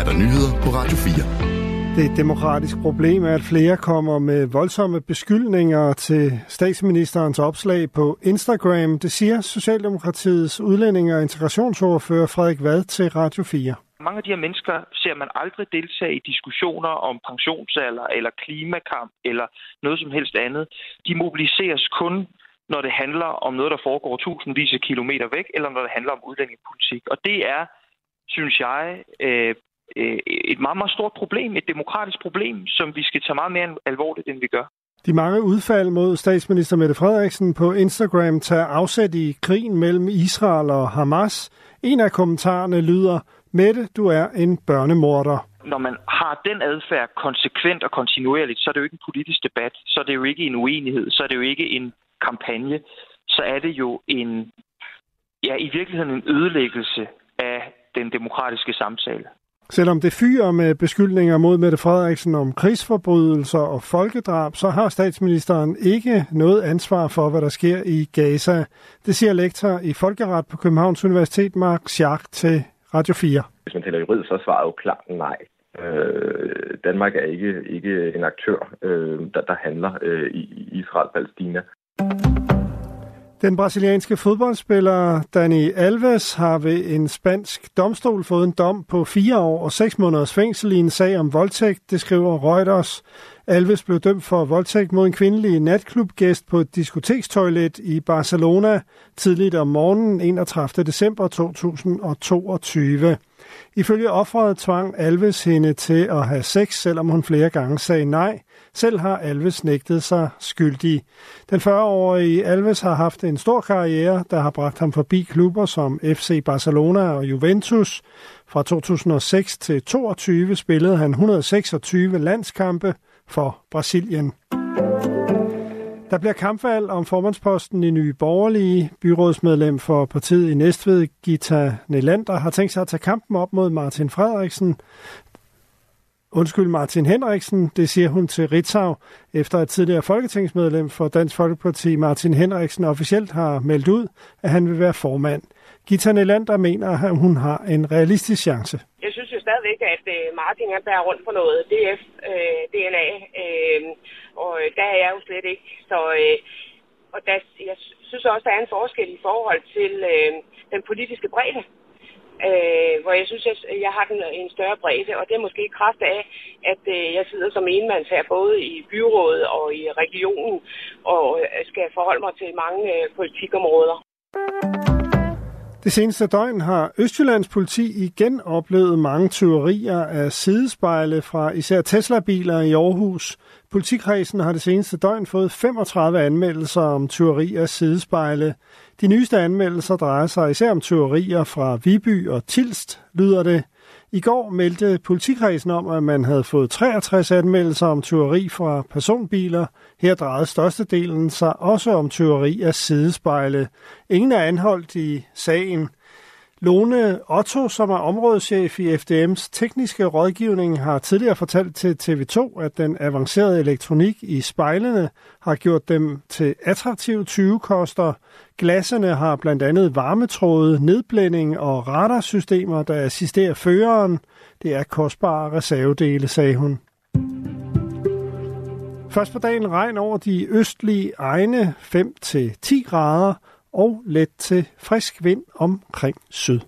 er der nyheder på Radio 4. Det er et demokratisk problem, at flere kommer med voldsomme beskyldninger til statsministerens opslag på Instagram. Det siger Socialdemokratiets udlænding- og integrationsordfører Frederik Vad til Radio 4. Mange af de her mennesker ser man aldrig deltage i diskussioner om pensionsalder eller klimakamp eller noget som helst andet. De mobiliseres kun når det handler om noget, der foregår tusindvis af kilometer væk, eller når det handler om udlændingepolitik. Og det er, synes jeg, øh, et meget, meget stort problem, et demokratisk problem, som vi skal tage meget mere alvorligt, end vi gør. De mange udfald mod statsminister Mette Frederiksen på Instagram tager afsæt i krigen mellem Israel og Hamas. En af kommentarerne lyder, Mette, du er en børnemorder. Når man har den adfærd konsekvent og kontinuerligt, så er det jo ikke en politisk debat, så er det jo ikke en uenighed, så er det jo ikke en kampagne, så er det jo en, ja, i virkeligheden en ødelæggelse af den demokratiske samtale. Selvom det fyrer med beskyldninger mod Mette Frederiksen om krigsforbrydelser og folkedrab, så har statsministeren ikke noget ansvar for, hvad der sker i Gaza. Det siger lektor i Folkeret på Københavns Universitet, Mark Schack, til Radio 4. Hvis man tæller juridisk, så svarer jo klart nej. Øh, Danmark er ikke, ikke en aktør, øh, der, der handler øh, i Israel-Palæstina. Den brasilianske fodboldspiller Dani Alves har ved en spansk domstol fået en dom på fire år og seks måneders fængsel i en sag om voldtægt, det skriver Reuters. Alves blev dømt for voldtægt mod en kvindelig natklubgæst på et diskotekstoilet i Barcelona tidligt om morgenen 31. december 2022. Ifølge offeret tvang Alves hende til at have sex, selvom hun flere gange sagde nej. Selv har Alves nægtet sig skyldig. Den 40-årige Alves har haft en stor karriere, der har bragt ham forbi klubber som FC Barcelona og Juventus. Fra 2006 til 2022 spillede han 126 landskampe for Brasilien. Der bliver kampvalg om formandsposten i Nye Borgerlige. Byrådsmedlem for partiet i Næstved, Gita Nelander, har tænkt sig at tage kampen op mod Martin Frederiksen. Undskyld Martin Henriksen, det siger hun til Ritzau, efter at tidligere folketingsmedlem for Dansk Folkeparti Martin Henriksen officielt har meldt ud, at han vil være formand. Gita Nelander mener, at hun har en realistisk chance ikke, at øh, Martin han bærer rundt på noget DF-DNA, øh, øh, og øh, der er jeg jo slet ikke. Så, øh, og der, jeg synes også, der er en forskel i forhold til øh, den politiske bredde øh, hvor jeg synes, jeg, jeg har den øh, en større bredde, og det er måske i kraft af, at øh, jeg sidder som enmand her, både i byrådet og i regionen, og øh, skal forholde mig til mange øh, politikområder. Det seneste døgn har Østjyllands politi igen oplevet mange tyverier af sidespejle fra især Tesla-biler i Aarhus. Politikredsen har det seneste døgn fået 35 anmeldelser om tyveri af sidespejle. De nyeste anmeldelser drejer sig især om tyverier fra Viby og Tilst, lyder det. I går meldte politikredsen om, at man havde fået 63 anmeldelser om tyveri fra personbiler. Her drejede størstedelen sig også om tyveri af sidespejle. Ingen er anholdt i sagen. Lone Otto, som er områdeschef i FDM's tekniske rådgivning, har tidligere fortalt til TV2, at den avancerede elektronik i spejlene har gjort dem til attraktive 20-koster. Glassene har blandt andet varmetråde, nedblænding og radarsystemer, der assisterer føreren. Det er kostbare reservedele, sagde hun. Først på dagen regn over de østlige egne 5-10 grader og let til frisk vind omkring syd.